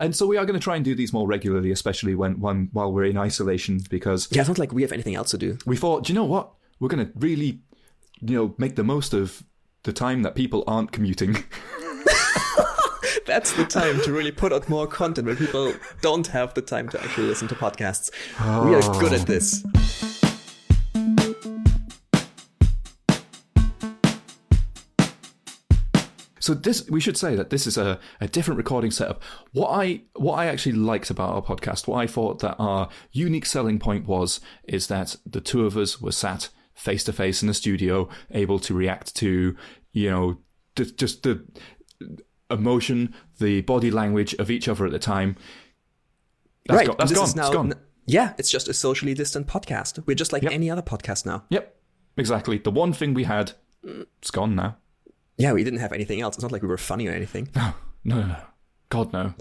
And so we are going to try and do these more regularly, especially when, when while we're in isolation, because Yeah, it's not like we have anything else to do. we thought, do you know what? We're going to really, you know, make the most of the time that people aren't commuting. That's the time to really put out more content when people don't have the time to actually listen to podcasts. We are good at this. So this, we should say that this is a, a different recording setup. What I what I actually liked about our podcast, what I thought that our unique selling point was, is that the two of us were sat face to face in the studio, able to react to, you know, just, just the emotion, the body language of each other at the time. That's right. gone. That's gone. now. it's gone. Yeah, it's just a socially distant podcast. We're just like Yep. any other podcast now. Yep, exactly. The one thing we had, it's gone now. Yeah, we didn't have anything else. It's not like we were funny or anything. No, no, no, God no.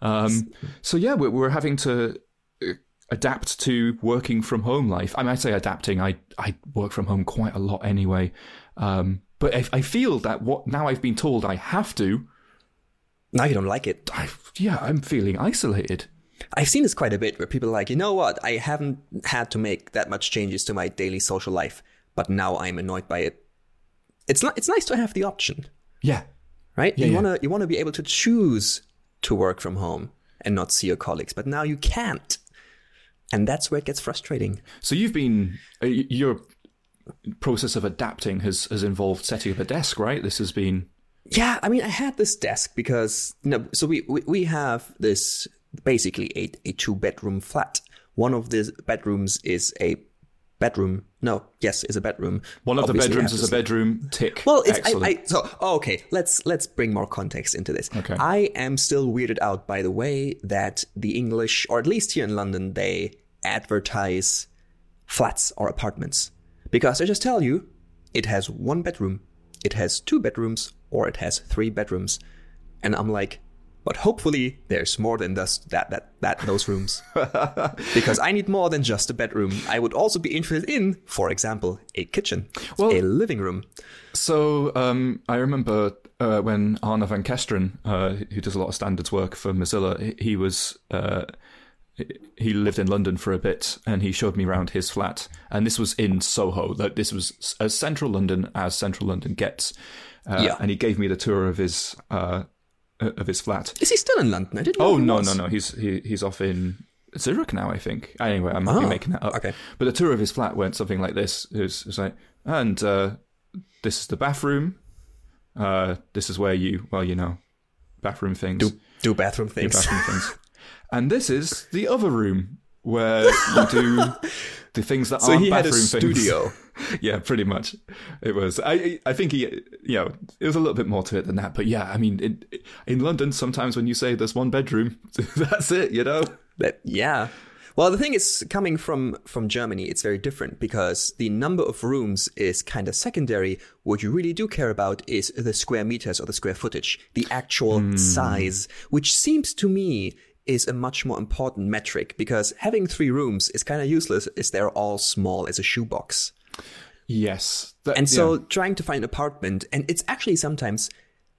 Um, so yeah, we're, we're having to uh, adapt to working from home life. I mean, I say adapting. I I work from home quite a lot anyway. Um, but I, I feel that what now I've been told I have to. Now you don't like it. I yeah, I'm feeling isolated. I've seen this quite a bit where people are like, you know what? I haven't had to make that much changes to my daily social life, but now I'm annoyed by it. It's not. It's nice to have the option, Yeah, right? Yeah, you yeah. wanna you wanna be able to choose to work from home and not see your colleagues, but now you can't, and that's where it gets frustrating. So you've been uh, your process of adapting has has involved setting up a desk, right? This has been Yeah, I mean, I had this desk because you know, so we we, we have this basically a a two bedroom flat. One of the bedrooms is a bedroom. No, yes, is a bedroom. one of the Obviously, we bedrooms is a bedroom. Tick. Well, it's, I, I, so oh, okay. Let's let's bring more context into this. Okay. I am still weirded out by the way that the English, or at least here in London, they advertise flats or apartments because they just tell you it has one bedroom, it has two bedrooms, or it has three bedrooms, and I'm like, but hopefully there's more than just that that that those rooms because I need more than just a bedroom. I would also be interested in, for example, a kitchen, Well- a living room. So um, I remember uh, when Anne van Kesteren, uh, who does a lot of standards work for Mozilla, he, he was uh, he lived in London for a bit, and he showed me around his flat, and this was in Soho. That this was as central London as central London gets. Uh, Yeah. and he gave me the tour of his uh, of his flat. Is he still in London? I didn't. know Oh no, no, no! He's he, he's off in Zurich now, I think. Anyway, I might be Oh, making that up. okay. But the tour of his flat went something like this: it was, like, and uh, this is the bathroom. Uh, this is where you, well, you know, bathroom things, Do do bathroom things. bathroom things, and this is the other room where you do the things that So aren't he had a things. studio. yeah, pretty much. It was. I I think he, you know, it was a little bit more to it than that. But yeah, I mean, in, in London, sometimes when you say there's one bedroom, that's it. You know. Yeah. Well, the thing is, coming from from Germany, it's very different because the number of rooms is kind of secondary. What you really do care about is the square meters or the square footage, the actual Hmm. size, which seems to me is a much more important metric because having three rooms is kind of useless as they're all small as a shoebox. Yes. That- And so yeah. trying to find an apartment, and it's actually sometimes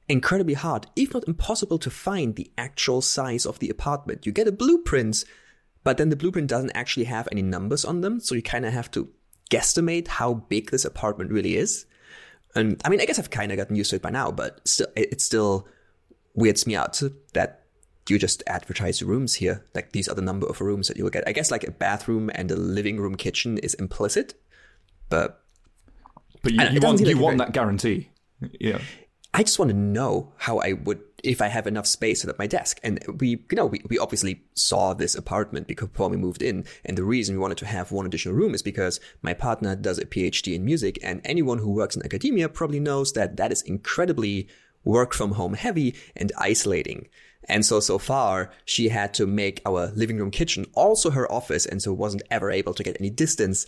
incredibly hard, if not impossible, to find the actual size of the apartment. You get a blueprint, but then the blueprint doesn't actually have any numbers on them, so you kind of have to guesstimate how big this apartment really is. And I mean, I guess I've kind of gotten used to it by now, but still, it, it still weirds me out that you just advertise rooms here. Like these are the number of rooms that you will get. I guess like a bathroom and a living room kitchen is implicit, but but you, you want you want very- that guarantee. Yeah. I just want to know how I would if I have enough space at my desk. And we, you know, we, we obviously saw this apartment because before we moved in. And the reason we wanted to have one additional room is because my partner does a PhD in music and anyone who works in academia probably knows that that is incredibly work from home heavy and isolating. And so, so far, she had to make our living room kitchen also her office. And so wasn't ever able to get any distance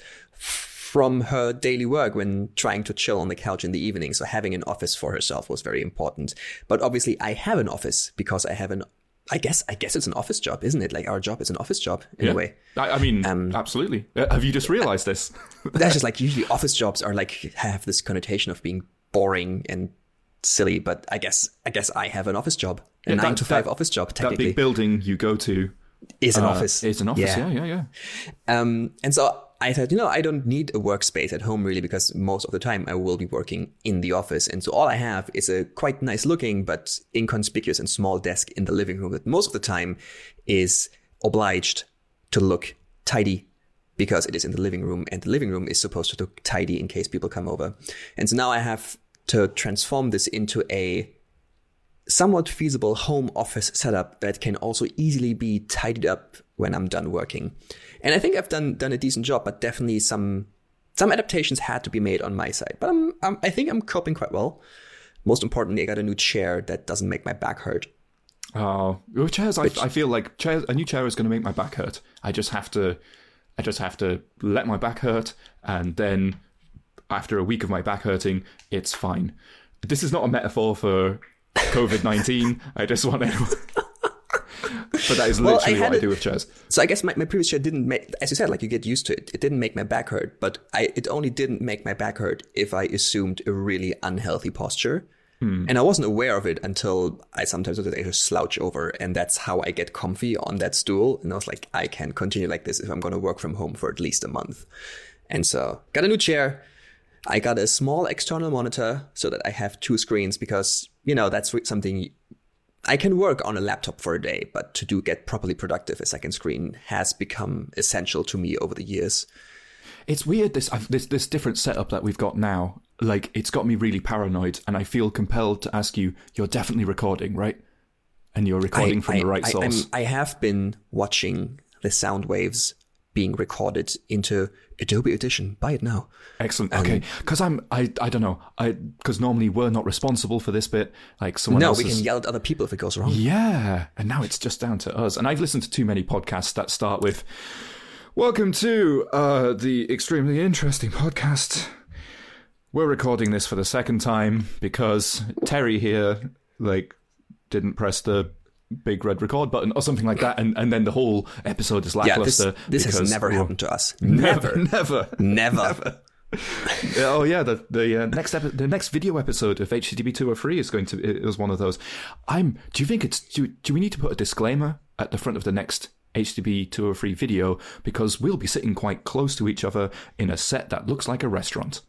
from her daily work when trying to chill on the couch in the evening. So having an office for herself was very important. But obviously I have an office because I have an, I guess, I guess it's an office job, isn't it? Like our job is an office job in yeah. a way. I, I mean, Um, absolutely. Uh, Have you just realized this? That's just like usually office jobs are like have this connotation of being boring and silly, but I guess I guess I have an office job, a Yeah, nine that- to five that- office job. That Technically, big building you go to is an uh, office. It's an office. Yeah, yeah, yeah. Um, and so I thought, you know, I don't need a workspace at home really because most of the time I will be working in the office. And so all I have is a quite nice looking but inconspicuous and small desk in the living room that most of the time is obliged to look tidy because it is in the living room and the living room is supposed to look tidy in case people come over. And so now I have to transform this into a somewhat feasible home office setup that can also easily be tidied up when I'm done working. And I think I've done done a decent job, but definitely some some adaptations had to be made on my side. But I'm, I'm I think I'm coping quite well. Most importantly, I got a new chair that doesn't make my back hurt. Oh, chairs, I, I feel like chairs, a new chair is going to make my back hurt. I just have to, I just have to let my back hurt, and then after a week of my back hurting, it's fine. This is not a metaphor for COVID nineteen. I just want to, but that is Well, I literally what I do with chairs. So I guess my, my previous chair didn't make, as you said, like you get used to it. It didn't make my back hurt, but I, it only didn't make my back hurt if I assumed a really unhealthy posture. Hmm. And I wasn't aware of it until I sometimes would just slouch over, and that's how I get comfy on that stool. And I was like, I can continue like this if I'm going to work from home for at least a month. And so, got a new chair. I got a small external monitor so that I have two screens because you know that's something I can work on a laptop for a day, but to do get properly productive, a second screen has become essential to me over the years. It's weird this I've, this this different setup that we've got now. Like it's got me really paranoid, and I feel compelled to ask you. You're definitely recording, right? And you're recording from the right I, source. I'm- I have been watching the sound waves being recorded into Adobe Audition. Buy it now. Excellent. Okay, because I'm I I don't know I because normally we're not responsible for this bit. Like someone No, else we can yell at other people if it goes wrong. Yeah, and now it's just down to us. And I've listened to too many podcasts that start with "Welcome to uh, the extremely interesting podcast." We're recording this for the second time because Terry here like didn't press the big red record button or something like that, and, and then the whole episode is lackluster. Yeah, this, this has never oh, happened to us. Never, Never. never. Never. oh yeah, the the uh, next epi- the next video episode of HTTP two hundred three is going to it was one of those. I'm. Do you think it's do do we need to put a disclaimer at the front of the next HTTP two hundred three video because we'll be sitting quite close to each other in a set that looks like a restaurant.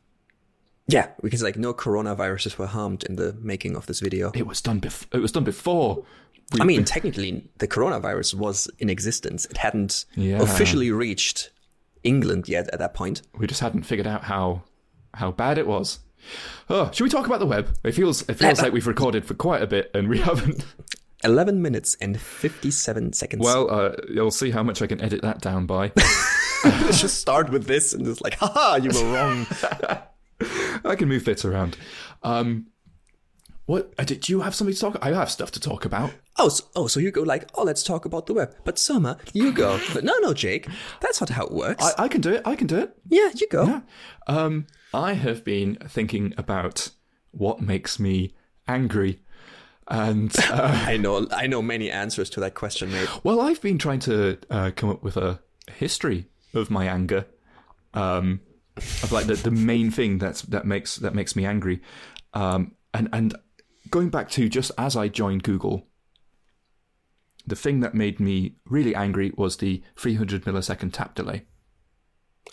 Yeah, because like no coronaviruses were harmed in the making of this video. It was done bef- It was done before. We, I mean, technically, the coronavirus was in existence. It hadn't Yeah. officially reached England yet at that point. we just hadn't figured out how how bad it was. Oh, should we talk about the web? It feels it feels like we've recorded for quite a bit and we haven't. 11 minutes and 57 seconds. Well, uh, you'll see how much I can edit that down by. let's just start with this and just like, haha, you were wrong. I can move bits around. Um, what did you have something to talk? I have stuff to talk about. oh, so, oh, so you go like, oh, let's talk about the web. But Surma, you go. But no, no, Jake, that's not how it works. I, I can do it. I can do it. yeah, you go. Um, I have been thinking about what makes me angry, and uh, I know, I know many answers to that question, mate. well, I've been trying to uh, come up with a history of my anger. Um, of like the, the main thing that's that makes that makes me angry, um, and and going back to just as I joined Google, the thing that made me really angry was the 300 millisecond tap delay.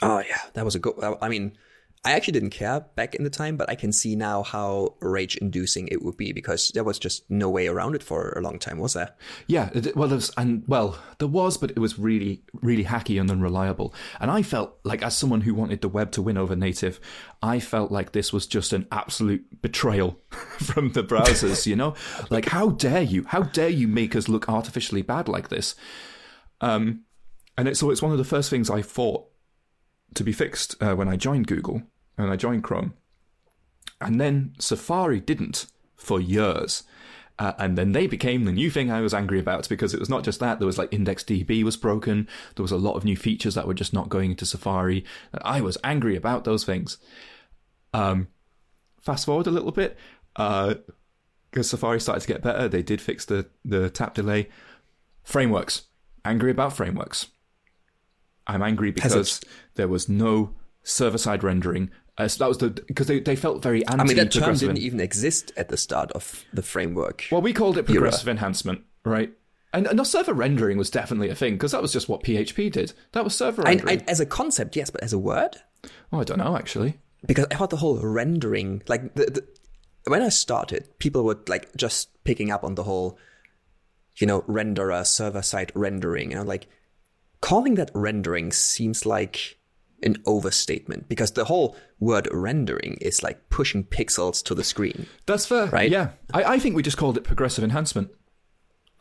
Oh yeah, that was a good. I mean, I actually didn't care back in the time, but I can see now how rage-inducing it would be because there was just no way around it for a long time, was there? Yeah, well, there's and well, there was, but it was really, really hacky and unreliable. And I felt like, as someone who wanted the web to win over native, I felt like this was just an absolute betrayal from the browsers. you know, like how dare you? How dare you make us look artificially bad like this? Um, and it, so it's one of the first things I thought to be fixed uh, when I joined Google and I joined Chrome. And then Safari didn't for years. Uh, and then they became the new thing I was angry about because it was not just that. There was like IndexedDB was broken. There was a lot of new features that were just not going into Safari. I was angry about those things. Um, fast forward a little bit, because Safari started to get better. They did fix the, the tap delay. Frameworks. Angry about frameworks. I'm angry Has it- because there was no server side rendering Uh, so that was the because they, they felt very anti. I mean, that term didn't even exist at the start of the framework. well, we called it progressive enhancement, right? And, and no, server rendering was definitely a thing because that was just what PHP did. That was server I, rendering. I, as a concept, yes, but as a word, oh, I don't know actually. because I thought the whole rendering, like the, the when I started, people were like just picking up on the whole, you know, renderer server side rendering, and I'm like, calling that rendering seems like an overstatement because the whole word rendering is like pushing pixels to the screen. That's fair, Right? Yeah, I, I think we just called it progressive enhancement.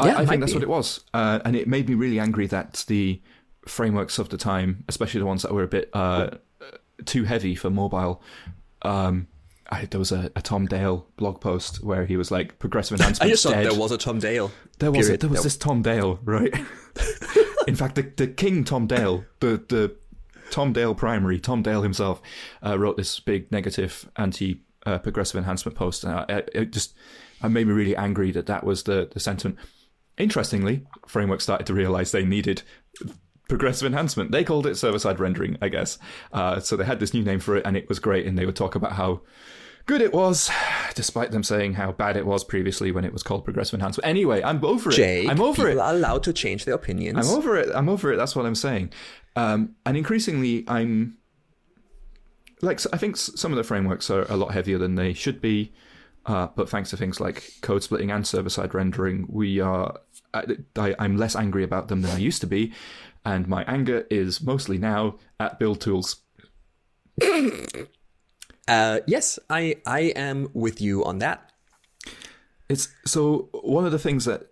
Yeah, I, it I think that's be. what it was, uh, and it made me really angry that the frameworks of the time, especially the ones that were a bit uh, too heavy for mobile. Um, I, there was a, a Tom Dale blog post where he was like progressive enhancement. I just thought dead. there was a Tom Dale. There was period. there was this Tom Dale, right? In fact, the, the King Tom Dale, the the Tom Dale primary, Tom Dale himself, uh, wrote this big negative anti uh, progressive enhancement post, and it just it made me really angry that that was the the sentiment. Interestingly, Framework started to realize they needed progressive enhancement. They called it server side rendering, I guess. Uh, so they had this new name for it, and it was great. And they would talk about how good it was, despite them saying how bad it was previously when it was called progressive enhancement. Anyway, I'm over it. Jake, I'm over people it. are allowed to change their opinions. I'm over it. I'm over it. That's what I'm saying. Um, and increasingly, I'm like I think some of the frameworks are a lot heavier than they should be. Uh, but thanks to things like code splitting and server side rendering, we are. I, I'm less angry about them than I used to be, and my anger is mostly now at build tools. Uh, yes, I I am with you on that. It's so one of the things that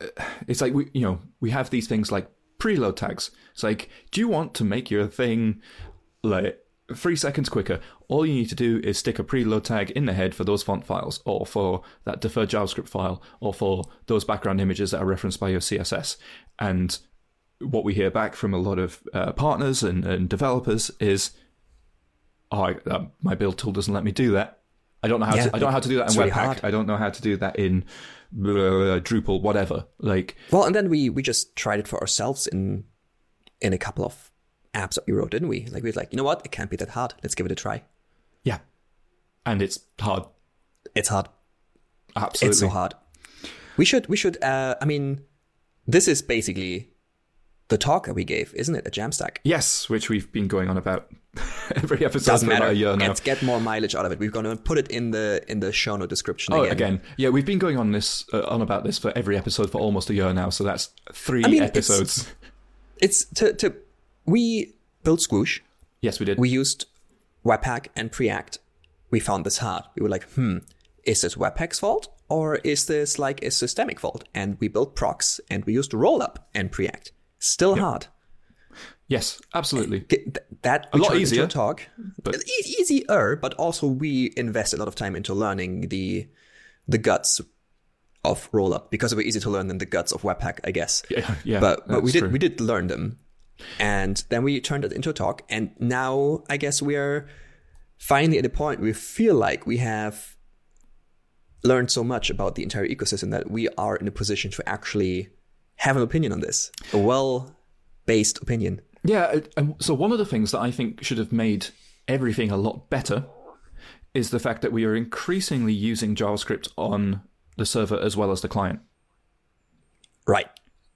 uh, it's like we you know we have these things like preload tags. It's like, do you want to make your thing like three seconds quicker? All you need to do is stick a preload tag in the head for those font files, or for that deferred JavaScript file, or for those background images that are referenced by your CSS. And what we hear back from a lot of uh, partners and, and developers is, "Oh, I, uh, my build tool doesn't let me do that. I don't know how Yeah, to. I don't know how to do that in Webpack. hard. I don't know how to do that in uh, Drupal, whatever. Like, Well, and then we we just tried it for ourselves in in a couple of apps that we wrote, didn't we? Like we were like, you know what? It can't be that hard. Let's give it a try. yeah, and it's hard. It's hard. Absolutely. It's so hard. We should we should. Uh, I mean, this is basically the talk that we gave, isn't it? At Jamstack. Yes, which we've been going on about every episode Doesn't for about matter. a year now. Let's get more mileage out of it. We're going to put it in the in the show note description Oh, again. again, yeah, we've been going on this uh, on about this for every episode for almost a year now. So that's three I mean, it's- episodes. It's to to we built Squoosh. Yes, we did. we used Webpack and Preact. We found this hard. We were like, hmm, is this Webpack's fault or is this like a systemic fault? And we built PROXX and we used Rollup and Preact. Still hard. yes, absolutely. That A lot easier, talk, but- easier. But also we invest a lot of time into learning the the guts of Rollup because they were easy to learn than the guts of Webpack, I guess. Yeah, yeah, but but we did true. we did learn them, and then we turned it into a talk. And now I guess we are finally at a point we feel like we have learned so much about the entire ecosystem that we are in a position to actually have an opinion on this, a well based opinion. Yeah, so one of the things that I think should have made everything a lot better is the fact that we are increasingly using JavaScript on the server as well as the client. Right.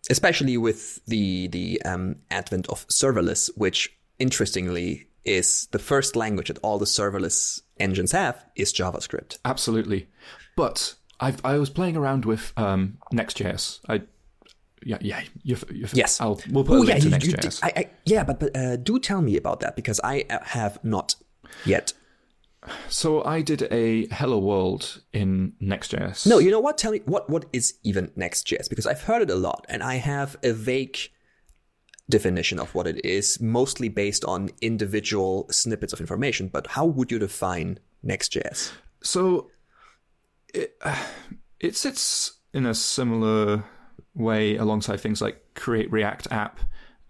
Especially with the the um, advent of serverless, which interestingly is the first language that all the serverless engines have is JavaScript. Absolutely. But I've, I was playing around with um, Next.js. I, yeah, yeah. You're, you're, Yes. I'll, we'll put a Oh link yeah, to you. I, I, yeah, but, but uh, do tell me about that because I uh, have not yet. So I did a Hello World in Next.js. No, you know what? Tell me what what is even Next.js because I've heard it a lot and I have a vague definition of what it is, mostly based on individual snippets of information. But how would you define Next.js? So it, uh, it sits in a similar way alongside things like Create React App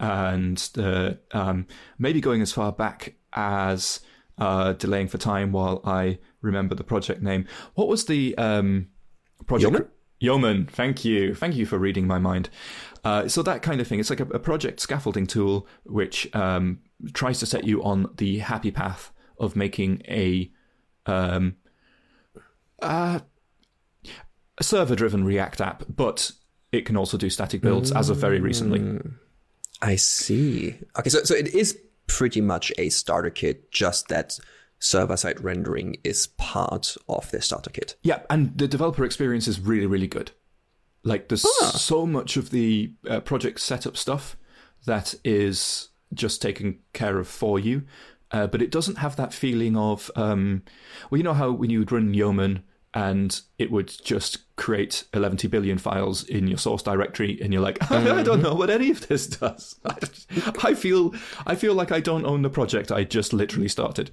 and the, um, maybe going as far back as uh, Delaying for Time while I remember the project name. What was the um, project? Yeoman? Yeoman, thank you. Thank you for reading my mind. Uh, so that kind of thing. It's like a, a project scaffolding tool which um, tries to set you on the happy path of making a um, uh, a server-driven React app, but it can also do static builds as of very recently. I see. Okay, so so it is pretty much a starter kit, just that server-side rendering is part of the starter kit. Yeah, and the developer experience is really, really good. Like, there's so much of the uh, project setup stuff that is just taken care of for you, uh, but it doesn't have that feeling of, um, well, you know how when you would run Yeoman and it would just create 11 billion files in your source directory and you're like i don't know what any of this does i feel i feel like i don't own the project i just literally started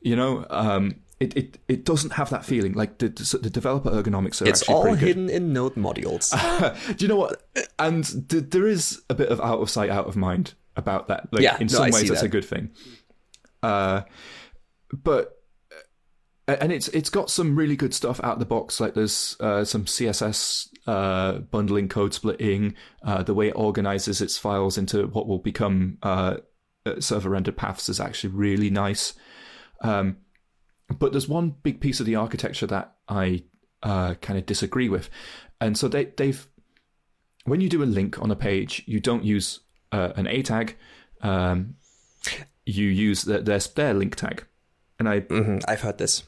you know um, it, it, it doesn't have that feeling. Like the, the developer ergonomics are It's actually all pretty good. hidden in node modules. Do you know what? And th- there is a bit of out of sight, out of mind about that. Like Yeah, in no, some I ways, that's that. a good thing. Uh, but and it's it's got some really good stuff out of the box. Like there's uh, some CSS uh, bundling, code splitting, uh, the way it organizes its files into what will become uh, uh, server rendered paths is actually really nice. Um, but there's one big piece of the architecture that I uh, kind of disagree with, and so they they've when you do a link on a page, you don't use an A tag. Um, you use the, their their link tag, and I hmm I've heard this.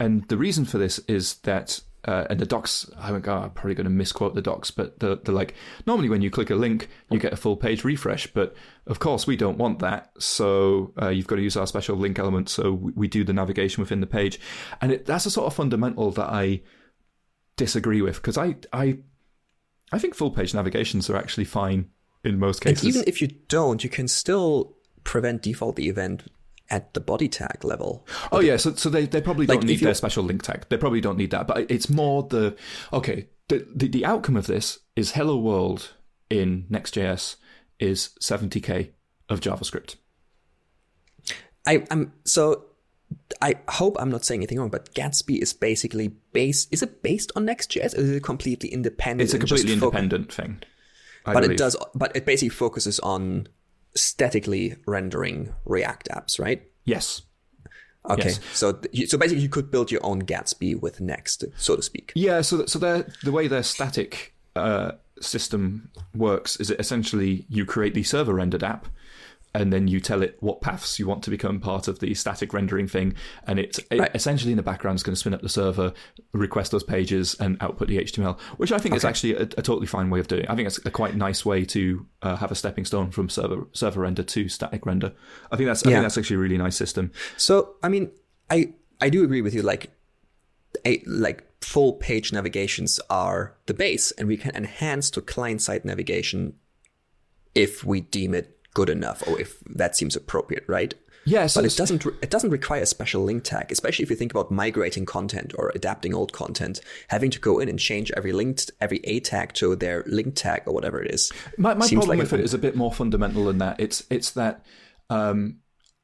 And the reason for this is that uh, and the docs I won't go, I'm probably going to misquote the docs, but they're, they're like normally when you click a link you get a full page refresh, but of course we don't want that, so uh, you've got to use our special link element. So we, we do the navigation within the page, and it, that's a sort of fundamental that I disagree with because I I I think full page navigations are actually fine in most And cases. even if you don't, you can still prevent default the event at the body tag level. Oh yeah, so so they, they probably Like, don't need their special link tag. They probably don't need that. But it's more the okay. The, the the outcome of this is Hello World in Next.js is 70k of JavaScript. I, I'm so. I hope I'm not saying anything wrong, but Gatsby is basically based. Is it based on Next.js? Or is it completely independent? It's a completely fo- independent thing. I but believe. it does. But it basically focuses on statically rendering React apps, right? Yes. Okay, Yes. so so basically, you could build your own Gatsby with Next, so to speak. Yeah. So so the way their static uh, system works is it essentially you create the server rendered app. And then you tell it what paths you want to become part of the static rendering thing, and it's it, Right. essentially in the background is going to spin up the server, request those pages, and output the HTML, which I think is actually a, a totally fine way of doing. it. I think it's a quite nice way to uh, have a stepping stone from server server render to static render. I think that's I Yeah. think that's actually a really nice system. So I mean, I I do agree with you. Like, a, like full page navigations are the base, and we can enhance to client side navigation if we deem it good enough, or if that seems appropriate, right? Yeah, so But it doesn't. re- It doesn't require a special link tag, especially if you think about migrating content or adapting old content. Having to go in and change every link, every a tag to their link tag or whatever it is. My, my problem like with it is a bit more fundamental than that. It's it's that um,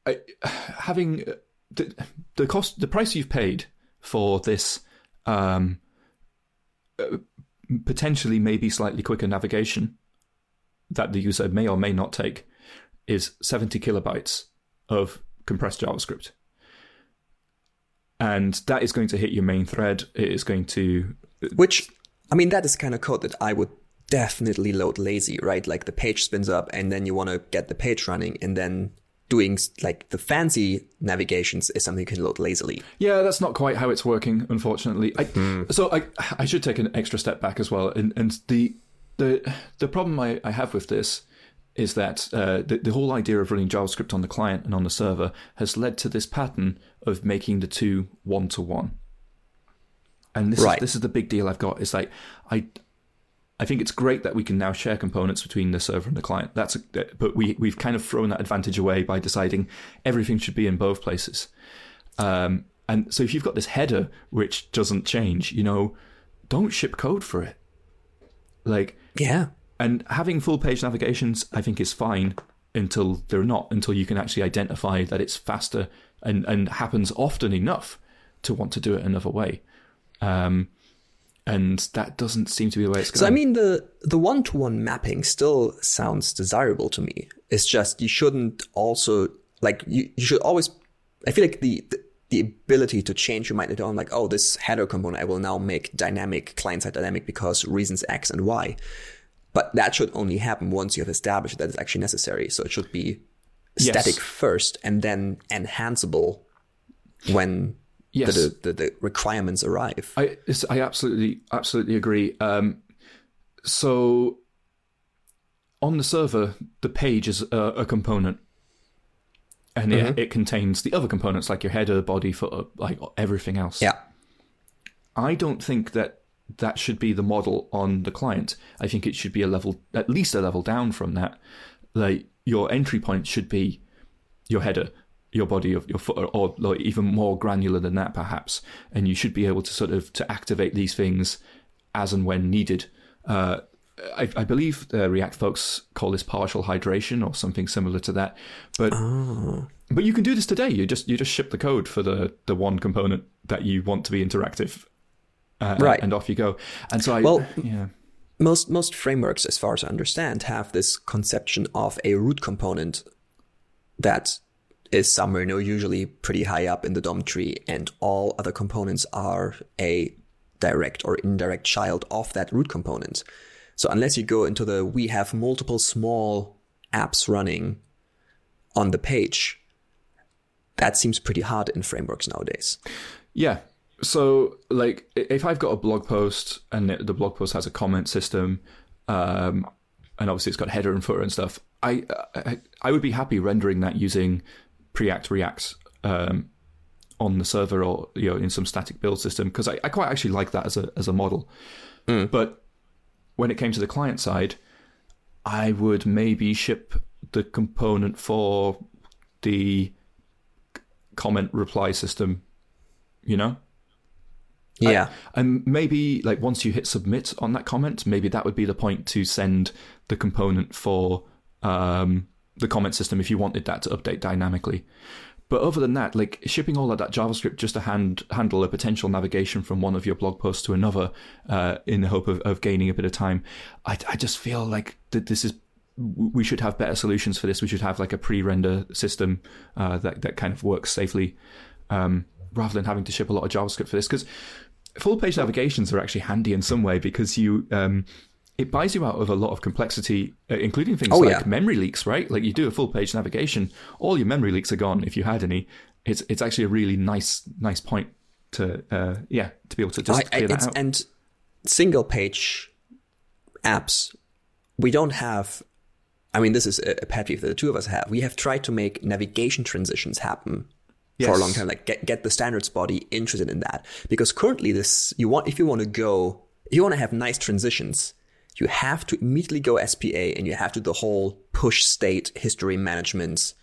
I, having the, the cost, the price you've paid for this um, uh, potentially maybe slightly quicker navigation that the user may or may not take is 70 kilobytes of compressed JavaScript. And that is going to hit your main thread. It is going to Which, I mean, that is kind of code that I would definitely load lazy, right? Like the page spins up and then you want to get the page running and then doing like the fancy navigations is something you can load lazily. Yeah, that's not quite how it's working, unfortunately. I, Hmm. So I, I should take an extra step back as well. And, and the, the, the problem I, I have with this is that uh, the, the whole idea of running JavaScript on the client and on the server has led to this pattern of making the two one to one. And this Right. is this is the big deal I've got. Is like I I think it's great that we can now share components between the server and the client. That's but we we've kind of thrown that advantage away by deciding everything should be in both places. Um, and so if you've got this header which doesn't change, you know, don't ship code for it. Like Yeah. And having full page navigations, I think, is fine until they're not, until you can actually identify that it's faster and, and happens often enough to want to do it another way. Um, and that doesn't seem to be the way it's going. So I mean, the the one to one mapping still sounds desirable to me. It's just you shouldn't also like you you should always I feel like the, the the ability to change your mind on like, oh, this header component I will now make dynamic, client side dynamic because reasons X and Y. But that should only happen once you have established that it's actually necessary. So it should be Yes. static first and then enhanceable when Yes. the, the, the requirements arrive. I I absolutely absolutely agree. Um, so on the server, the page is a, a component, and it, it contains the other components like your header, body, footer, like everything else. yeah. I don't think that that should be the model on the client. I think it should be a level, at least a level down from that. Like your entry point should be your header, your body, of your footer, or like even more granular than that, perhaps. And you should be able to sort of to activate these things as and when needed. Uh, I, I believe the React folks call this partial hydration or something similar to that. But but you can do this today. You just you just ship the code for the the one component that you want to be interactive, uh, Right. And off you go. And so I Well- yeah most most frameworks, as far as I understand, have this conception of a root component that is somewhere, you know, usually pretty high up in the DOM tree, and all other components are a direct or indirect child of that root component. So unless you go into the we have multiple small apps running on the page, that seems pretty hard in frameworks nowadays. yeah. So like if I've got a blog post and the blog post has a comment system, um, and obviously it's got header and footer and stuff, I I, I would be happy rendering that using Preact React. Um, on the server or you know in some static build system because I, I quite actually like that as a as a model. But when it came to the client side, I would maybe ship the component for the comment reply system, you know? Yeah. And maybe like once you hit submit on that comment, maybe that would be the point to send the component for um, the comment system if you wanted that to update dynamically. But other than that, like shipping all of that JavaScript just to hand, handle a potential navigation from one of your blog posts to another uh, in the hope of, of gaining a bit of time, I, I just feel like that this is we should have better solutions for this. We should have like a pre-render system uh, that that kind of works safely, um, rather than having to ship a lot of JavaScript for this. Because full page navigations are actually handy in some way because you um, it buys you out of a lot of complexity, uh, including things Oh, like yeah. memory leaks. Right, like you do a full page navigation, all your memory leaks are gone if you had any. It's it's actually a really nice nice point to uh, yeah to be able to just I- I- clear that out. And single page apps, we don't have. I mean, this is a pet peeve that the two of us have. We have tried to make navigation transitions happen for a long time, like get get the standards body interested in that. Because currently, this you want if you want to go, if you want to have nice transitions, you have to immediately go SPA, and you have to do the whole push state history management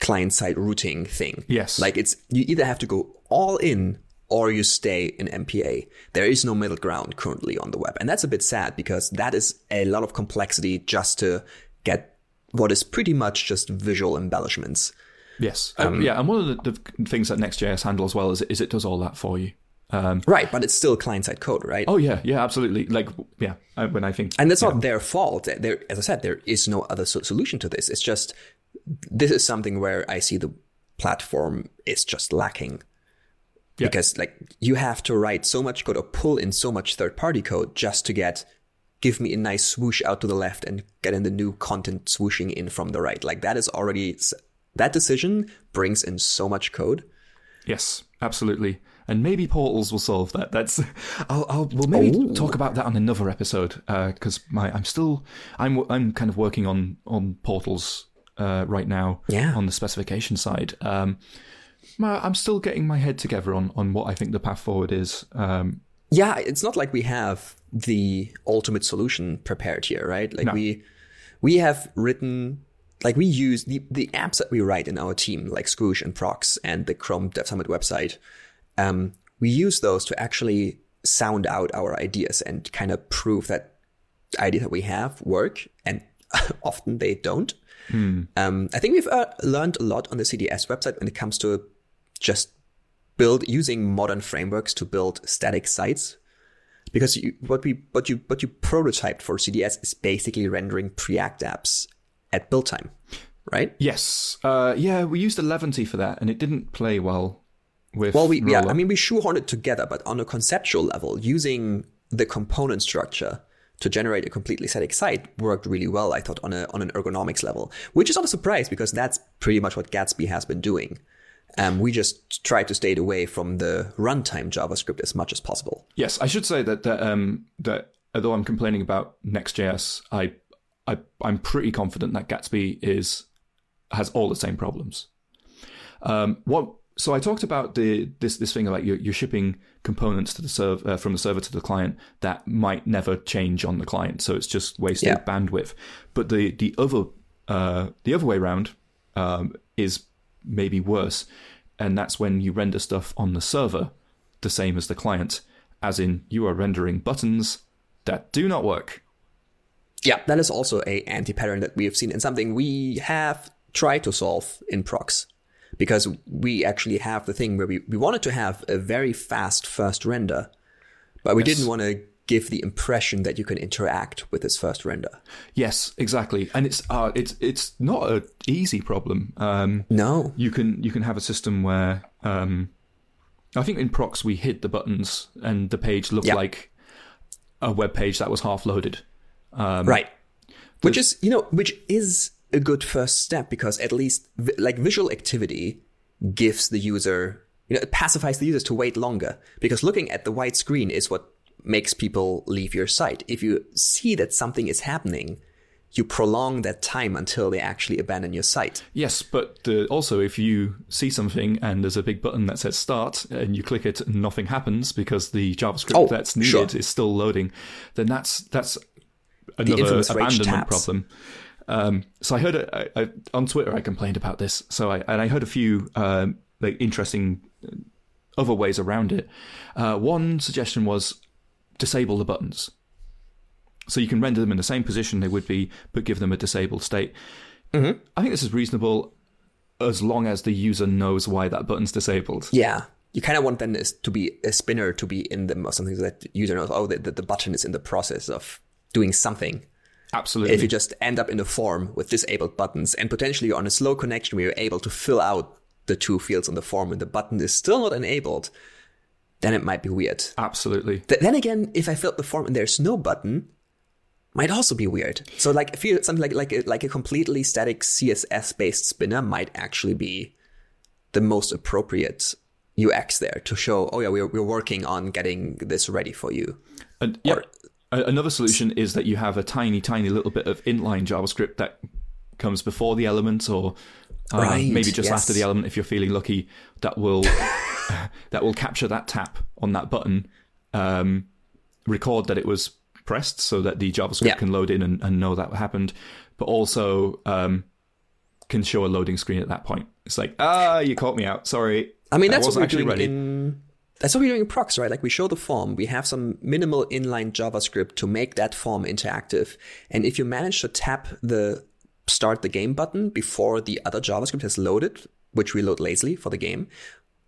client side routing thing. Yes. Like it's you either have to go all in or you stay in MPA. There is no middle ground currently on the web. And that's a bit sad because that is a lot of complexity just to get what is pretty much just visual embellishments. Yes, um, yeah, and one of the, the things that Next.js handles well is, is it does all that for you. Um, Right, but it's still client side code, right? oh yeah, yeah, absolutely. Like yeah, when I think And that's not their fault. There, as I said, there is no other so- solution to this. It's just this is something where I see the platform is just lacking. Yeah. Because like you have to write so much code or pull in so much third party code just to get give me a nice swoosh out to the left and get in the new content swooshing in from the right. Like that is already that decision brings in so much code. Yes, absolutely. And maybe portals will solve that. That's I'll, I'll we'll maybe talk about that on another episode because my I'm still I'm I'm kind of working on on portals uh, right now Yeah. on the specification side. Um, I'm still getting my head together on on what I think the path forward is. Um, yeah, it's not like we have the ultimate solution prepared here, right? Like No. we we have written like we use the, the apps that we write in our team, like Squoosh and PROXX and the Chrome Dev Summit website. Um, we use those to actually sound out our ideas and kind of prove that ideas that we have work, and often they don't. Um, I think we've uh, learned a lot on the CDS website when it comes to just build using modern frameworks to build static sites because you, what we what you what you prototyped for CDS is basically rendering Preact apps at build time. right? Yes. Uh, yeah, we used Eleventy for that, and it didn't play well with. Well, we yeah, I mean we shoehorned it together, but on a conceptual level, using the component structure to generate a completely static site worked really well. I thought on a on an ergonomics level, which is not a surprise because that's pretty much what Gatsby has been doing. Um, we just try to stay away from the runtime JavaScript as much as possible. Yes, I should say that that um, that although I'm complaining about Next.js, I, I I'm pretty confident that Gatsby is has all the same problems. Um, what so I talked about the this this thing about you're, you're shipping components to the server uh, from the server to the client that might never change on the client, so it's just wasted Yeah. bandwidth. But the the other uh, the other way around um, is maybe worse, and that's when you render stuff on the server the same as the client, as in you are rendering buttons that do not work. Yeah, that is also a anti-pattern that we have seen and something we have tried to solve in PROXX. Because we actually have the thing where we, we wanted to have a very fast first render, but we didn't want to give the impression that you can interact with this first render. Yes, exactly, and it's uh, it's it's not an easy problem. Um, No. you can you can have a system where um, I think in PROXX we hid the buttons and the page looked Yeah. like a web page that was half loaded. Um, Right. Which is, you know, which is a good first step because at least vi- like visual activity gives the user, you know, it pacifies the users to wait longer because looking at the white screen is what makes people leave your site. If you see that something is happening, you prolong that time until they actually abandon your site. Yes, but uh, also if you see something and there's a big button that says start and you click it and nothing happens because the JavaScript Oh, that's needed sure. is still loading, then that's that's another infamous abandonment problem. Um, so I heard it I, I, on Twitter. I complained about this. So I and I heard a few um, like interesting uh, other ways around it. Uh, one suggestion was disable the buttons, so you can render them in the same position they would be, but give them a disabled state. Mm-hmm. I think this is reasonable as long as the user knows why that button's disabled. Yeah. You kind of want then to be a spinner to be in them or something so that the user knows, oh, the, the, the button is in the process of doing something. Absolutely. if you just end up in a form with disabled buttons and potentially on a slow connection where you're able to fill out the two fields on the form and the button is still not enabled, then it might be weird. Absolutely. Th- then again, if I fill filled the form and there's no button, might also be weird. So like if you something like like a, like a completely static CSS based spinner might actually be the most appropriate UX there to show, oh yeah, we're we're working on getting this ready for you. And yeah, a- another solution is that you have a tiny, tiny little bit of inline JavaScript that comes before the element, or uh, Right, maybe just yes. after the element if you're feeling lucky. That will that will capture that tap on that button, um, record that it was pressed, so that the JavaScript Yeah. can load in and, and know that happened, but also um, can show a loading screen at that point. It's like, ah, you caught me out. Sorry. I mean, that's what we're actually doing ready. in. That's what we're doing in PROXX, right? Like we show the form, we have some minimal inline JavaScript to make that form interactive. And if you manage to tap the start the game button before the other JavaScript has loaded, which we load lazily for the game,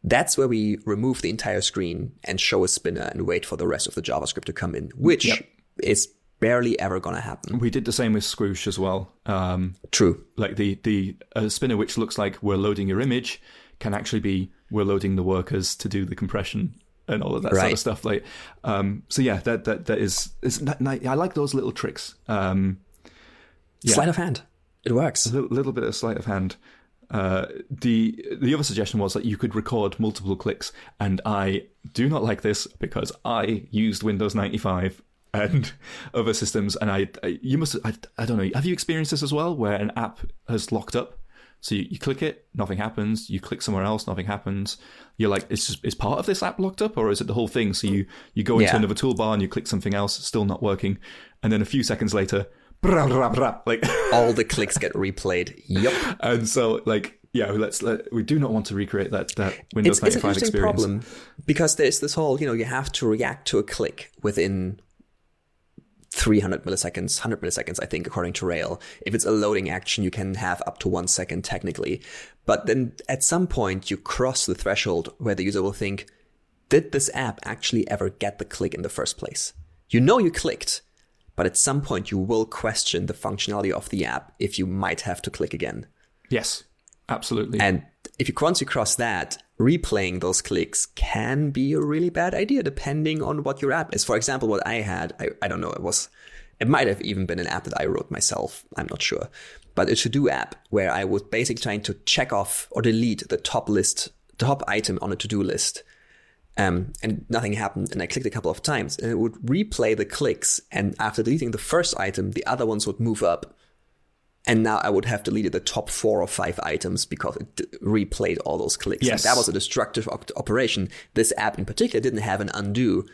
that's where we remove the entire screen and show a spinner and wait for the rest of the JavaScript to come in, which is barely ever going to happen. We did the same with Squoosh as well. Um, True. like the the uh, spinner which looks like we're loading your image can actually be we're loading the workers to do the compression and all of that sort of stuff like um so yeah that that that is is ni- ni- i like those little tricks um Yeah. Sleight of hand. It works. a little, little bit of sleight of hand uh, the the other suggestion was that you could record multiple clicks, and I do not like this because I used Windows 95 and other systems, and I, I you must I, I don't know have you experienced this as well, where an app has locked up, so you, you click it, nothing happens, you click somewhere else, nothing happens. You're like, is is part of this app locked up, or is it the whole thing? So you you go into Yeah. another toolbar and you click something else, still not working, and then a few seconds later. brah, brah, brah, like All the clicks get replayed. Yep. and so like yeah let's let, we do not want to recreate that that windows it's, it's an 95 experience problem because there's this whole, you know, you have to react to a click within 300 milliseconds, 100 milliseconds, I think, according to Rail. If it's a loading action, you can have up to one second technically. But then at some point, you cross the threshold where the user will think, did this app actually ever get the click in the first place? You know you clicked, but at some point you will question the functionality of the app if you might have to click again. Yes, absolutely. And if you once you cross that, replaying those clicks can be a really bad idea depending on what your app is. For example, what I had, I, I don't know, it was, it might have even been an app that I wrote myself. I'm not sure, but a to-do app where I was basically trying to check off or delete the top list, top item on a to-do list. Um, and nothing happened. And I clicked a couple of times and it would replay the clicks. And after deleting the first item, the other ones would move up. And now I would have deleted the top four or five items because it d- replayed all those clicks. Yes. And that was a destructive op- operation. This app in particular didn't have an undo.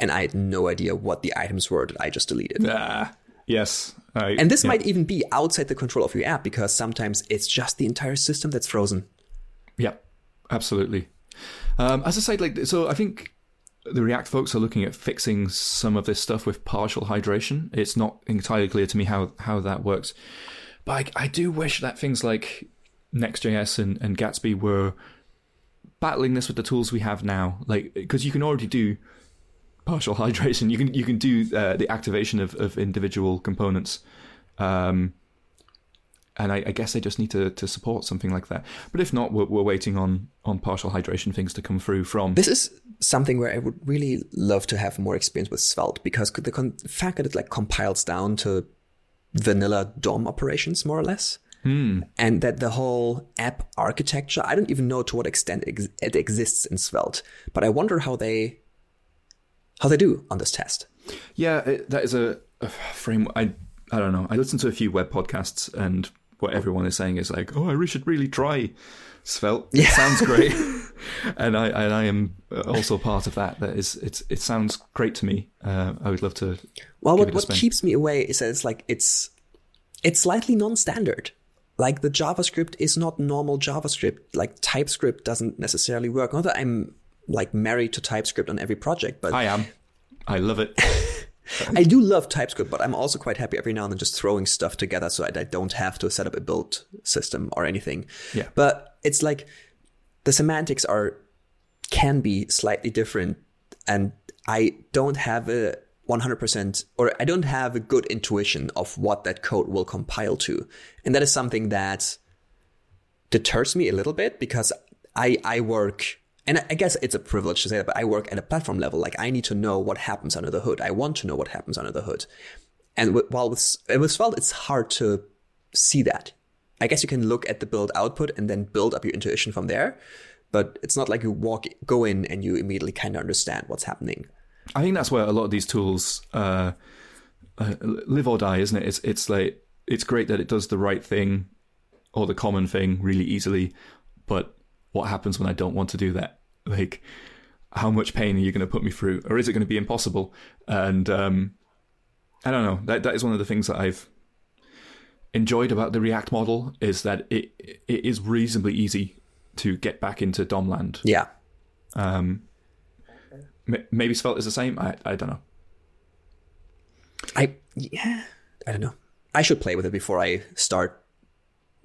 And I had no idea what the items were that I just deleted. Ah, yes. I, And this yeah. might even be outside the control of your app because sometimes it's just the entire system that's frozen. Yeah, absolutely. Um, as I said, like so, I think the React folks are looking at fixing some of this stuff with partial hydration. It's not entirely clear to me how how that works, but I, I do wish that things like Next.js and, and Gatsby were battling this with the tools we have now, like because you can already do partial hydration. You can you can do uh, the activation of, of individual components. Um, and I, I guess they just need to, to support something like that. But if not, we're, we're waiting on, on partial hydration things to come through from. This is something where I would really love to have more experience with Svelte because the con- fact that it like compiles down to vanilla DOM operations more or less, hmm. and that the whole app architecture, I don't even know to what extent it exists in Svelte, but I wonder how they how they do on this test. Yeah, it, that is a, a frame. I I don't know. I listen to a few web podcasts, and what everyone is saying is like, "Oh, I should really try Svelte. It sounds great." and I and I am also part of that. That is, it's it sounds great to me. Uh, I would love to. Well, what, what keeps me away is that it's like it's it's slightly non-standard. Like the JavaScript is not normal JavaScript. Like TypeScript doesn't necessarily work. Not that I'm like married to TypeScript on every project, but I am. I love it. I do love TypeScript, but I'm also quite happy every now and then just throwing stuff together so that I don't have to set up a build system or anything. Yeah. But it's like the semantics are can be slightly different, and I don't have a 100% or I don't have a good intuition of what that code will compile to, and that is something that deters me a little bit because I I work and I guess it's a privilege to say that, but I work at a platform level. Like I need to know what happens under the hood. I want to know what happens under the hood. And while with with Svelte, it's hard to see that. I guess you can look at the build output and then build up your intuition from there. But it's not like you walk, go in and you immediately kind of understand what's happening. I think that's where a lot of these tools uh, uh, live or die, isn't it? It's it's like it's great that it does the right thing or the common thing really easily, but what happens when I don't want to do that? Like, how much pain are you going to put me through, or is it going to be impossible? And um, I don't know. That that is one of the things that I've enjoyed about the React model is that it it is reasonably easy to get back into DOM land. Yeah. Um, maybe Svelte is the same. I I don't know. I yeah, I don't know. I should play with it before I start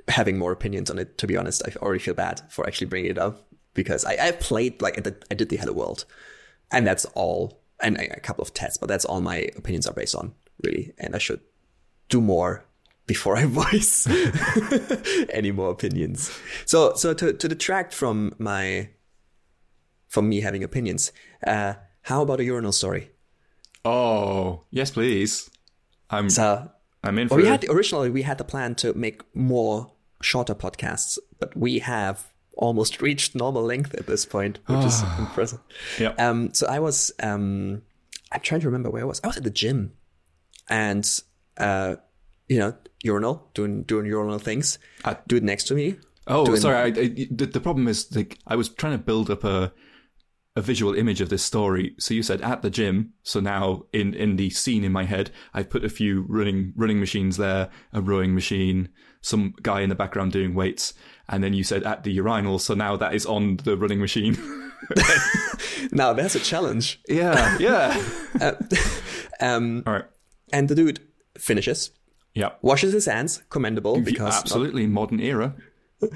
having more opinions on it. To be honest, I already feel bad for actually bringing it up because I I played like I did, I did the Hello World, and that's all, and a couple of tests, but that's all my opinions are based on really. And I should do more before I voice any more opinions. So so to to detract from my from me having opinions, uh, how about a urinal story? Oh yes, please. I'm So I'm in for we it. had originally we had the plan to make more shorter podcasts, but we have almost reached normal length at this point, which is impressive. Yeah. Um, so I was, um, I'm trying to remember where I was. I was at the gym, and uh, you know, urinal, doing doing urinal things. Do it next to me. Oh, doing- sorry. I, I, the, the problem is like I was trying to build up a a visual image of this story. So you said at the gym. So now in in the scene in my head, I've put a few running running machines there, a rowing machine, some guy in the background doing weights, and then you said at the urinal. So now that is on the running machine. Now that's a challenge. yeah, yeah. Um, All right. and the dude finishes, Yeah. washes his hands, commendable because not Absolutely modern era.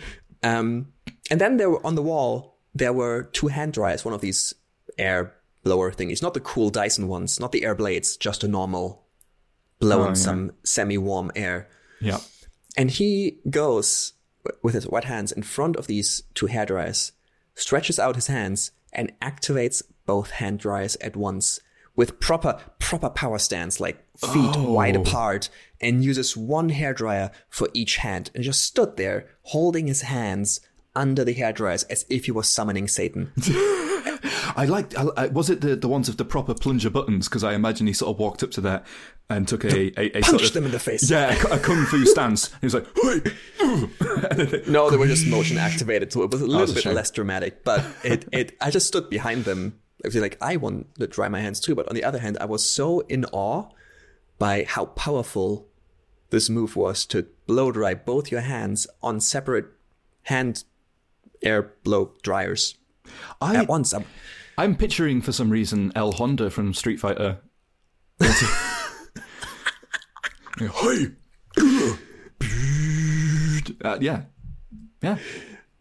Um, and then there were on the wall there were two hand dryers, one of these air blower thingies, not the cool Dyson ones, not the air blades, just a normal blowing Oh, yeah. some semi-warm air. Yeah. And he goes with his wet hands in front of these two hair dryers, stretches out his hands and activates both hand dryers at once with proper proper power stance, like feet oh. wide apart, and uses one hair dryer for each hand, and just stood there holding his hands under the hair dryers as if he was summoning Satan. I liked. I, was it the, the ones of the proper plunger buttons? Because I imagine he sort of walked up to that and took a a, a sort Punched of, them in the face. Yeah, a, a kung fu stance. He was like, No, they were just motion activated, so it was a oh, little that's a bit shame. less dramatic. But it, it, I just stood behind them. I was like, I want to dry my hands too. But on the other hand, I was so in awe by how powerful this move was to blow dry both your hands on separate hand air blow dryers I, at once. I'm, I'm picturing for some reason El Honda from Street Fighter. hey, uh, yeah, yeah.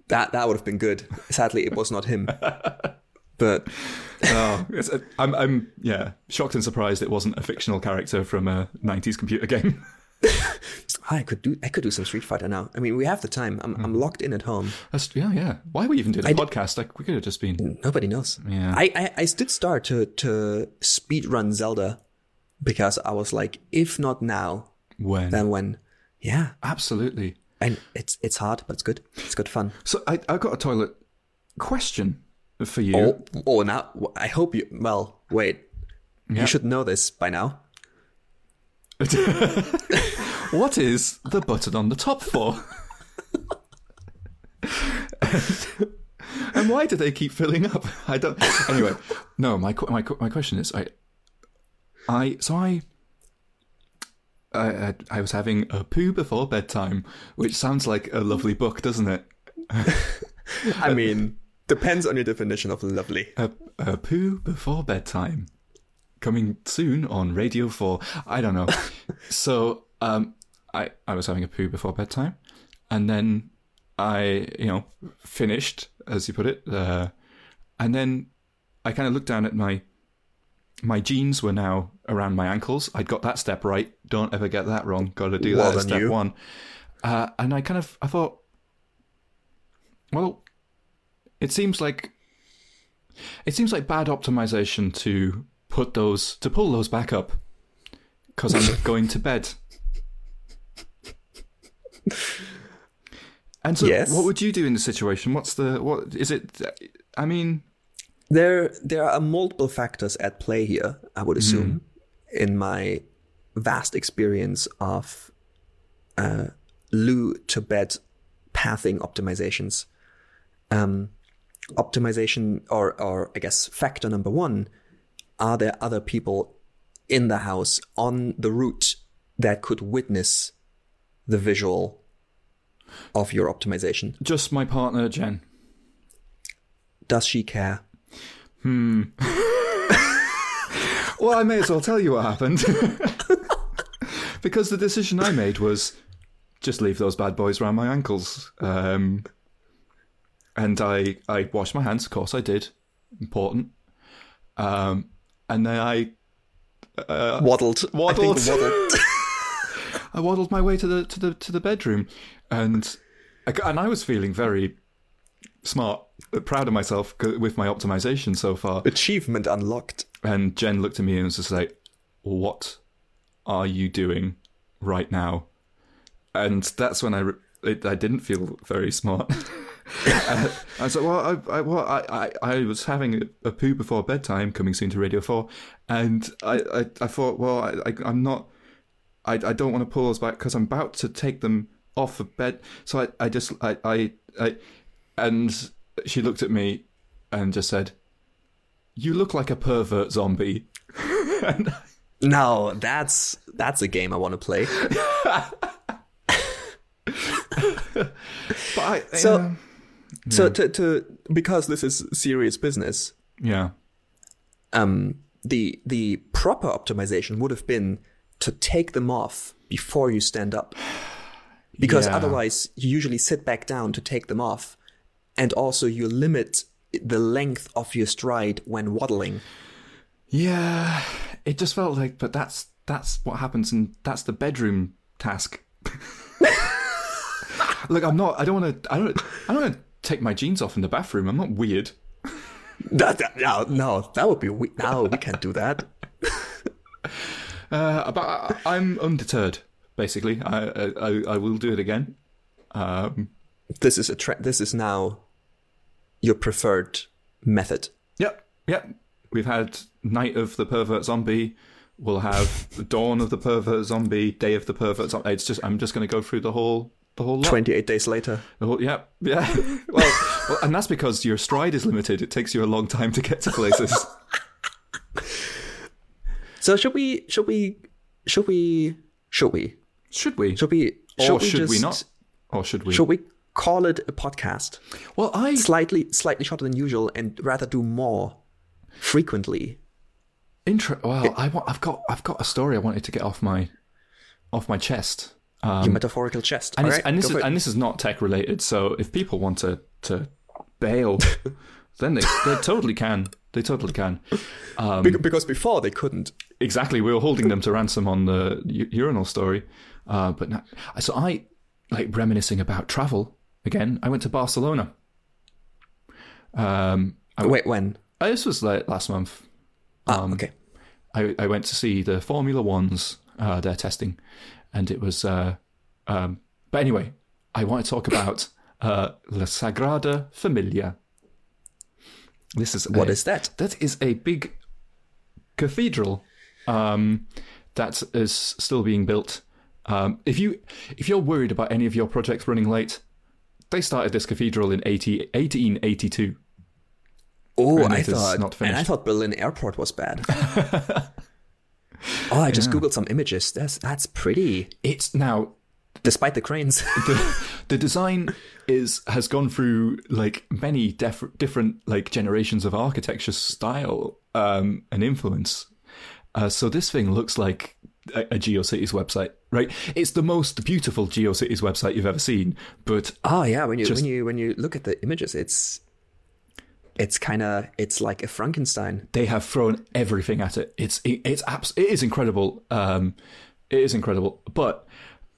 that that would have been good. Sadly, it was not him. But Oh, it's, I'm, I'm, yeah, shocked and surprised it wasn't a fictional character from a '90s computer game. I could do I could do some Street Fighter now. I mean, we have the time. I'm I'm hmm. locked in at home. That's, yeah, yeah. Why we even did a podcast? Like we could have just been. Nobody knows. Yeah. I, I, I did start to, to speed run Zelda because I was like, if not now, When then when? Yeah. absolutely. And it's it's hard, but it's good. It's good fun. So I, I've got a toilet question for you. Oh, oh, now I hope you. Well, wait. You should know this by now. What is the button on the top for? and why do they keep filling up? I don't. Anyway, no. My my my question is, I, I so I, I, I, I was having a poo before bedtime, which sounds like a lovely book, doesn't it? I mean, depends on your definition of lovely. A, a poo before bedtime, coming soon on Radio Four. I don't know. so um, I I was having a poo before bedtime, and then I you know finished, as you put it, uh, and then I kind of looked down at my my jeans were now around my ankles. I'd got that step right. Don't ever get that wrong. Got to do Well that as step you. one. Uh, and I kind of I thought, well, it seems like it seems like bad optimization to put those to pull those back up because I'm going to bed. And so, Yes. what would you do in the situation? What's the what is it? I mean, There there are multiple factors at play here, I would assume, in my vast experience of uh, loo to bed pathing optimizations. Um, optimization, or or I guess factor number one, are there other people in the house on the route that could witness the visual of your optimization? just my partner Jen. Does she care? Hmm. well, I may as well tell you what happened. because the decision I made was just leave those bad boys around my ankles. Um, and I, I washed my hands, of course I did. Important. Um, and then I, Waddled. I Waddled. waddled. I waddled my way to the to the to the bedroom, and I, and I was feeling very smart, proud of myself with my optimization so far. Achievement unlocked. And Jen looked at me and was just like, "What are you doing right now?" And that's when I re- it, I didn't feel very smart. Uh, I was like, "Well, I I, well, I, I, I was having a, a poo before bedtime, coming soon to Radio Four, and I I, I thought, well, I, I I'm not." I, I don't want to pull those back because I'm about to take them off of bed. So I, I just I, I I and she looked at me and just said, "You look like a pervert zombie." and Now that's that's a game I want to play. but I So- um, So to to because this is serious business, yeah um, the the proper optimization would have been to take them off before you stand up, because Yeah. otherwise you usually sit back down to take them off, and also you limit the length of your stride when waddling. yeah it just felt like but that's that's what happens and that's the bedroom task Look, I'm not. I don't want to. I don't. I don't want to take my jeans off in the bathroom. I'm not weird. That, that- no, no, that would be we- no. We can't do that. Uh, but I, I'm undeterred. Basically, I, I I will do it again. Um, This is a tre- This is now your preferred method. Yep, yep. We've had Night of the Pervert Zombie. We'll have Dawn of the Pervert Zombie, Day of the Pervert Zombie. It's just I'm just going to go through the whole the whole lot. Twenty-eight days later. Whole, yeah, yeah. well, well, and that's because your stride is limited. It takes you a long time to get to places. So should we? Should we? Should we? Should we? should we? Should we? or we should we not? Or should we? Should we call it a podcast? Well, I Slightly, slightly shorter than usual, and rather do more frequently. intro. Well, I want. I've got. I've got a story I wanted to get off my off my chest. Um, Your metaphorical chest. and, right, and this is it. and this is not tech related. So if people want to to bail, then they they totally can. They totally can. Um, Bec- because before they couldn't. exactly. We were holding them to ransom on the u- urinal story, uh, but now, so I like reminiscing about travel again. I went to Barcelona. Um, I, Wait, when? uh, this was like last month. Ah, okay. I, I went to see the Formula Ones, uh, their testing, and it was. Uh, um, but anyway, I want to talk about uh, La Sagrada Familia. This is What a- is that? That is a big cathedral um, that is still being built. Um, if you if you're worried about any of your projects running late, they started this cathedral in 80, 1882. Oh, I thought. not and I thought Berlin Airport was bad. oh, I just googled some images. That's that's pretty. It's now Despite the cranes. the, the design is has gone through like many def- different like generations of architecture style um, and influence. Uh, so this thing looks like a, a GeoCities website, right? It's the most beautiful GeoCities website you've ever seen, but oh yeah, when you Just- when you when you look at the images, it's it's kind of it's like a Frankenstein. they have thrown everything at it. It's it, it's abs- it is incredible. Um, it is incredible. But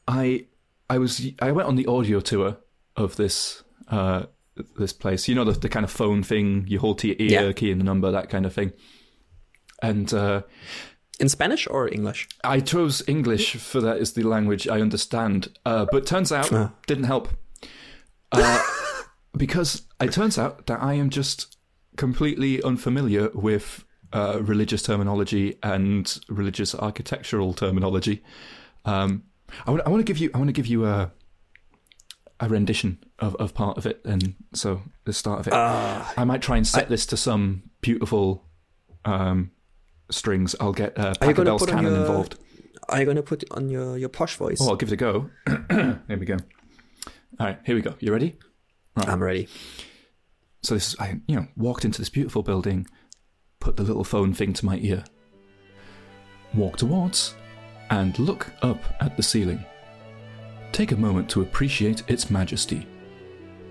I I was I went on the audio tour of this uh this place. You know the the kind of phone thing you hold to your ear, Yeah. key in the number, that kind of thing. And uh, In Spanish or English? I chose English for that is the language I understand. Uh, but turns out Ah. didn't help. Uh, because it turns out that I am just completely unfamiliar with uh, religious terminology and religious architectural terminology. Um, I want, I want to give you I want to give you a a rendition of, of part of it, and so the start of it. Ah. I might try and set this to some beautiful um, strings. I'll get uh, Pachelbel's canon your- involved. Are you gonna put it on your your posh voice? Oh, I'll give it a go. here we go. All right, here we go. You ready? I'm ready. So this, I, you know, walked into this beautiful building, put the little phone thing to my ear, walk towards, and look up at the ceiling. Take a moment to appreciate its majesty.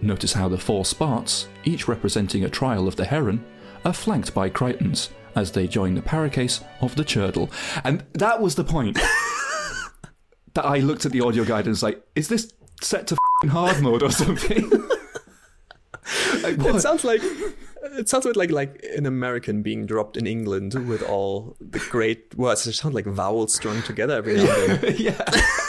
Notice how the four Sparts, each representing a trial of the heron, are flanked by Crichtons as they join the paracase of the churdle. And that was the point. that I looked at the audio guide and was like, is this set to f***ing hard mode or something? It sounds like it sounds a bit like like an American being dropped in England with all the great words. It sounds like vowels strung together every now and then. yeah.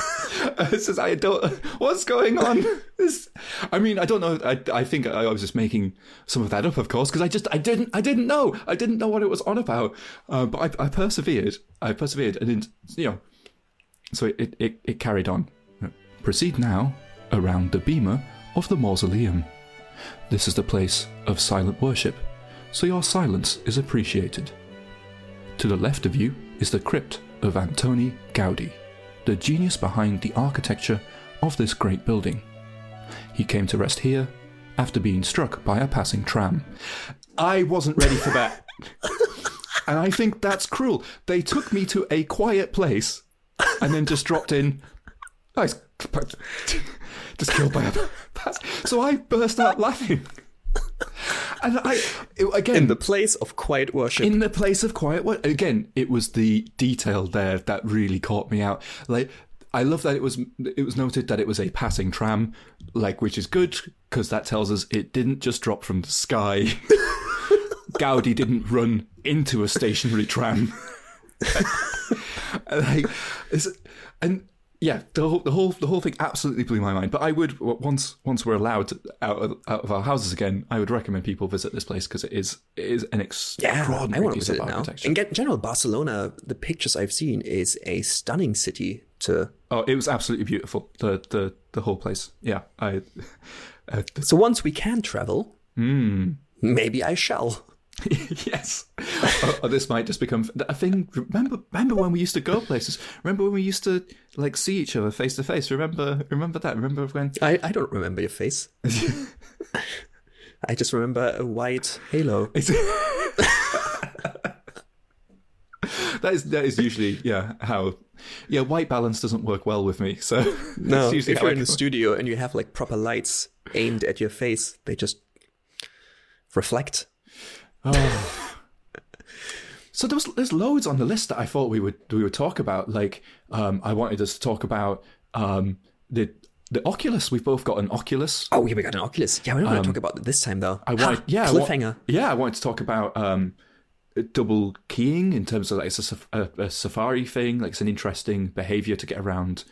It's just, I don't. What's going on? This, I mean, I don't know. I, I think I was just making some of that up, of course, because I just I didn't I didn't know I didn't know what it was on about. Uh, but I, I persevered. I persevered, and then, you know, so it, it it carried on. Proceed now around the beamer of the mausoleum. This is the place of silent worship, so your silence is appreciated. To the left of you is the crypt of Antoni Gaudi, the genius behind the architecture of this great building. He came to rest here after being struck by a passing tram. I wasn't ready for that. and I think that's cruel. They took me to a quiet place and then just dropped in. He's just killed by a pass. So I burst out laughing. And I, it- again, In the place of quiet worship. in the place of quiet work again it was the detail there that really caught me out like I love that it was it was noted that it was a passing tram, like which is good because that tells us it didn't just drop from the sky. Gaudi didn't run into a stationary tram. like, and yeah, the whole, the whole the whole thing absolutely blew my mind. But I would once once we're allowed out of, out of our houses again, I would recommend people visit this place because it is it is an extraordinary yeah, I want to piece visit of it now. In gen- Barcelona, the pictures I've seen is a stunning city to. Oh, it was absolutely beautiful. The the the whole place. Yeah, I. Uh, So once we can travel, Hmm. maybe I shall. yes. or, or this might just become a thing. Remember, remember when we used to go places? Remember when we used to like see each other face to face? Remember, remember that? Remember when? I, I don't remember your face. I just remember a white halo. that is that is usually yeah how yeah white balance doesn't work well with me. So No, usually if you're in the studio and you have like proper lights aimed at your face, they just reflect. So there was there's loads on the list that I thought we would we would talk about. Like um, I wanted us to talk about um, the the Oculus. We've both got an Oculus. Oh, yeah, we got an Oculus. Yeah, we don't want to talk about it this time though. Um, I wanted, Ha, yeah, I wa- cliffhanger. yeah, I wanted to talk about um, double keying in terms of like it's a, a, a Safari thing. Like it's an interesting behavior to get around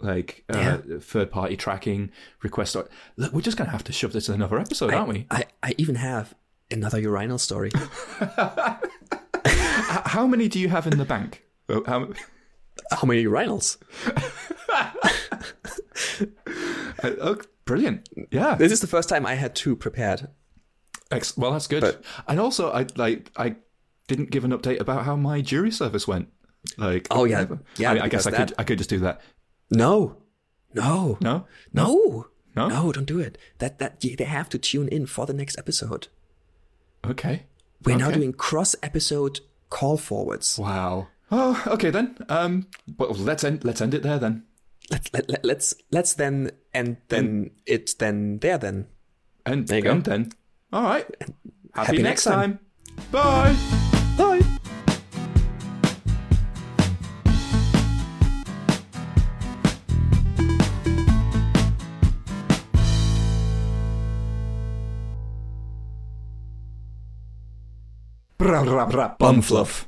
like uh, third party tracking requests. Look, we're just gonna have to shove this in another episode, aren't we? I, I even have another urinal story. How many do you have in the bank? How, How many urinals? uh, oh, brilliant! Yeah, This is the first time I had two prepared. Ex- well, that's good. But- and also, I like I didn't give an update about how my jury service went. Like, Oh, yeah. Yeah, I, mean, I guess I because could I could just do that. No, no, No, no, No? no! Don't do it. That that they have to tune in for the next episode. Okay. We're now doing cross episode call forwards. Wow. Oh, okay then. Um, well, let's end. Let's end it there then. Let, let, let, let's let's then and then it then there then. And There you go. then. All right. Happy, Happy next next time. time. Bye. Bye. Памфлов.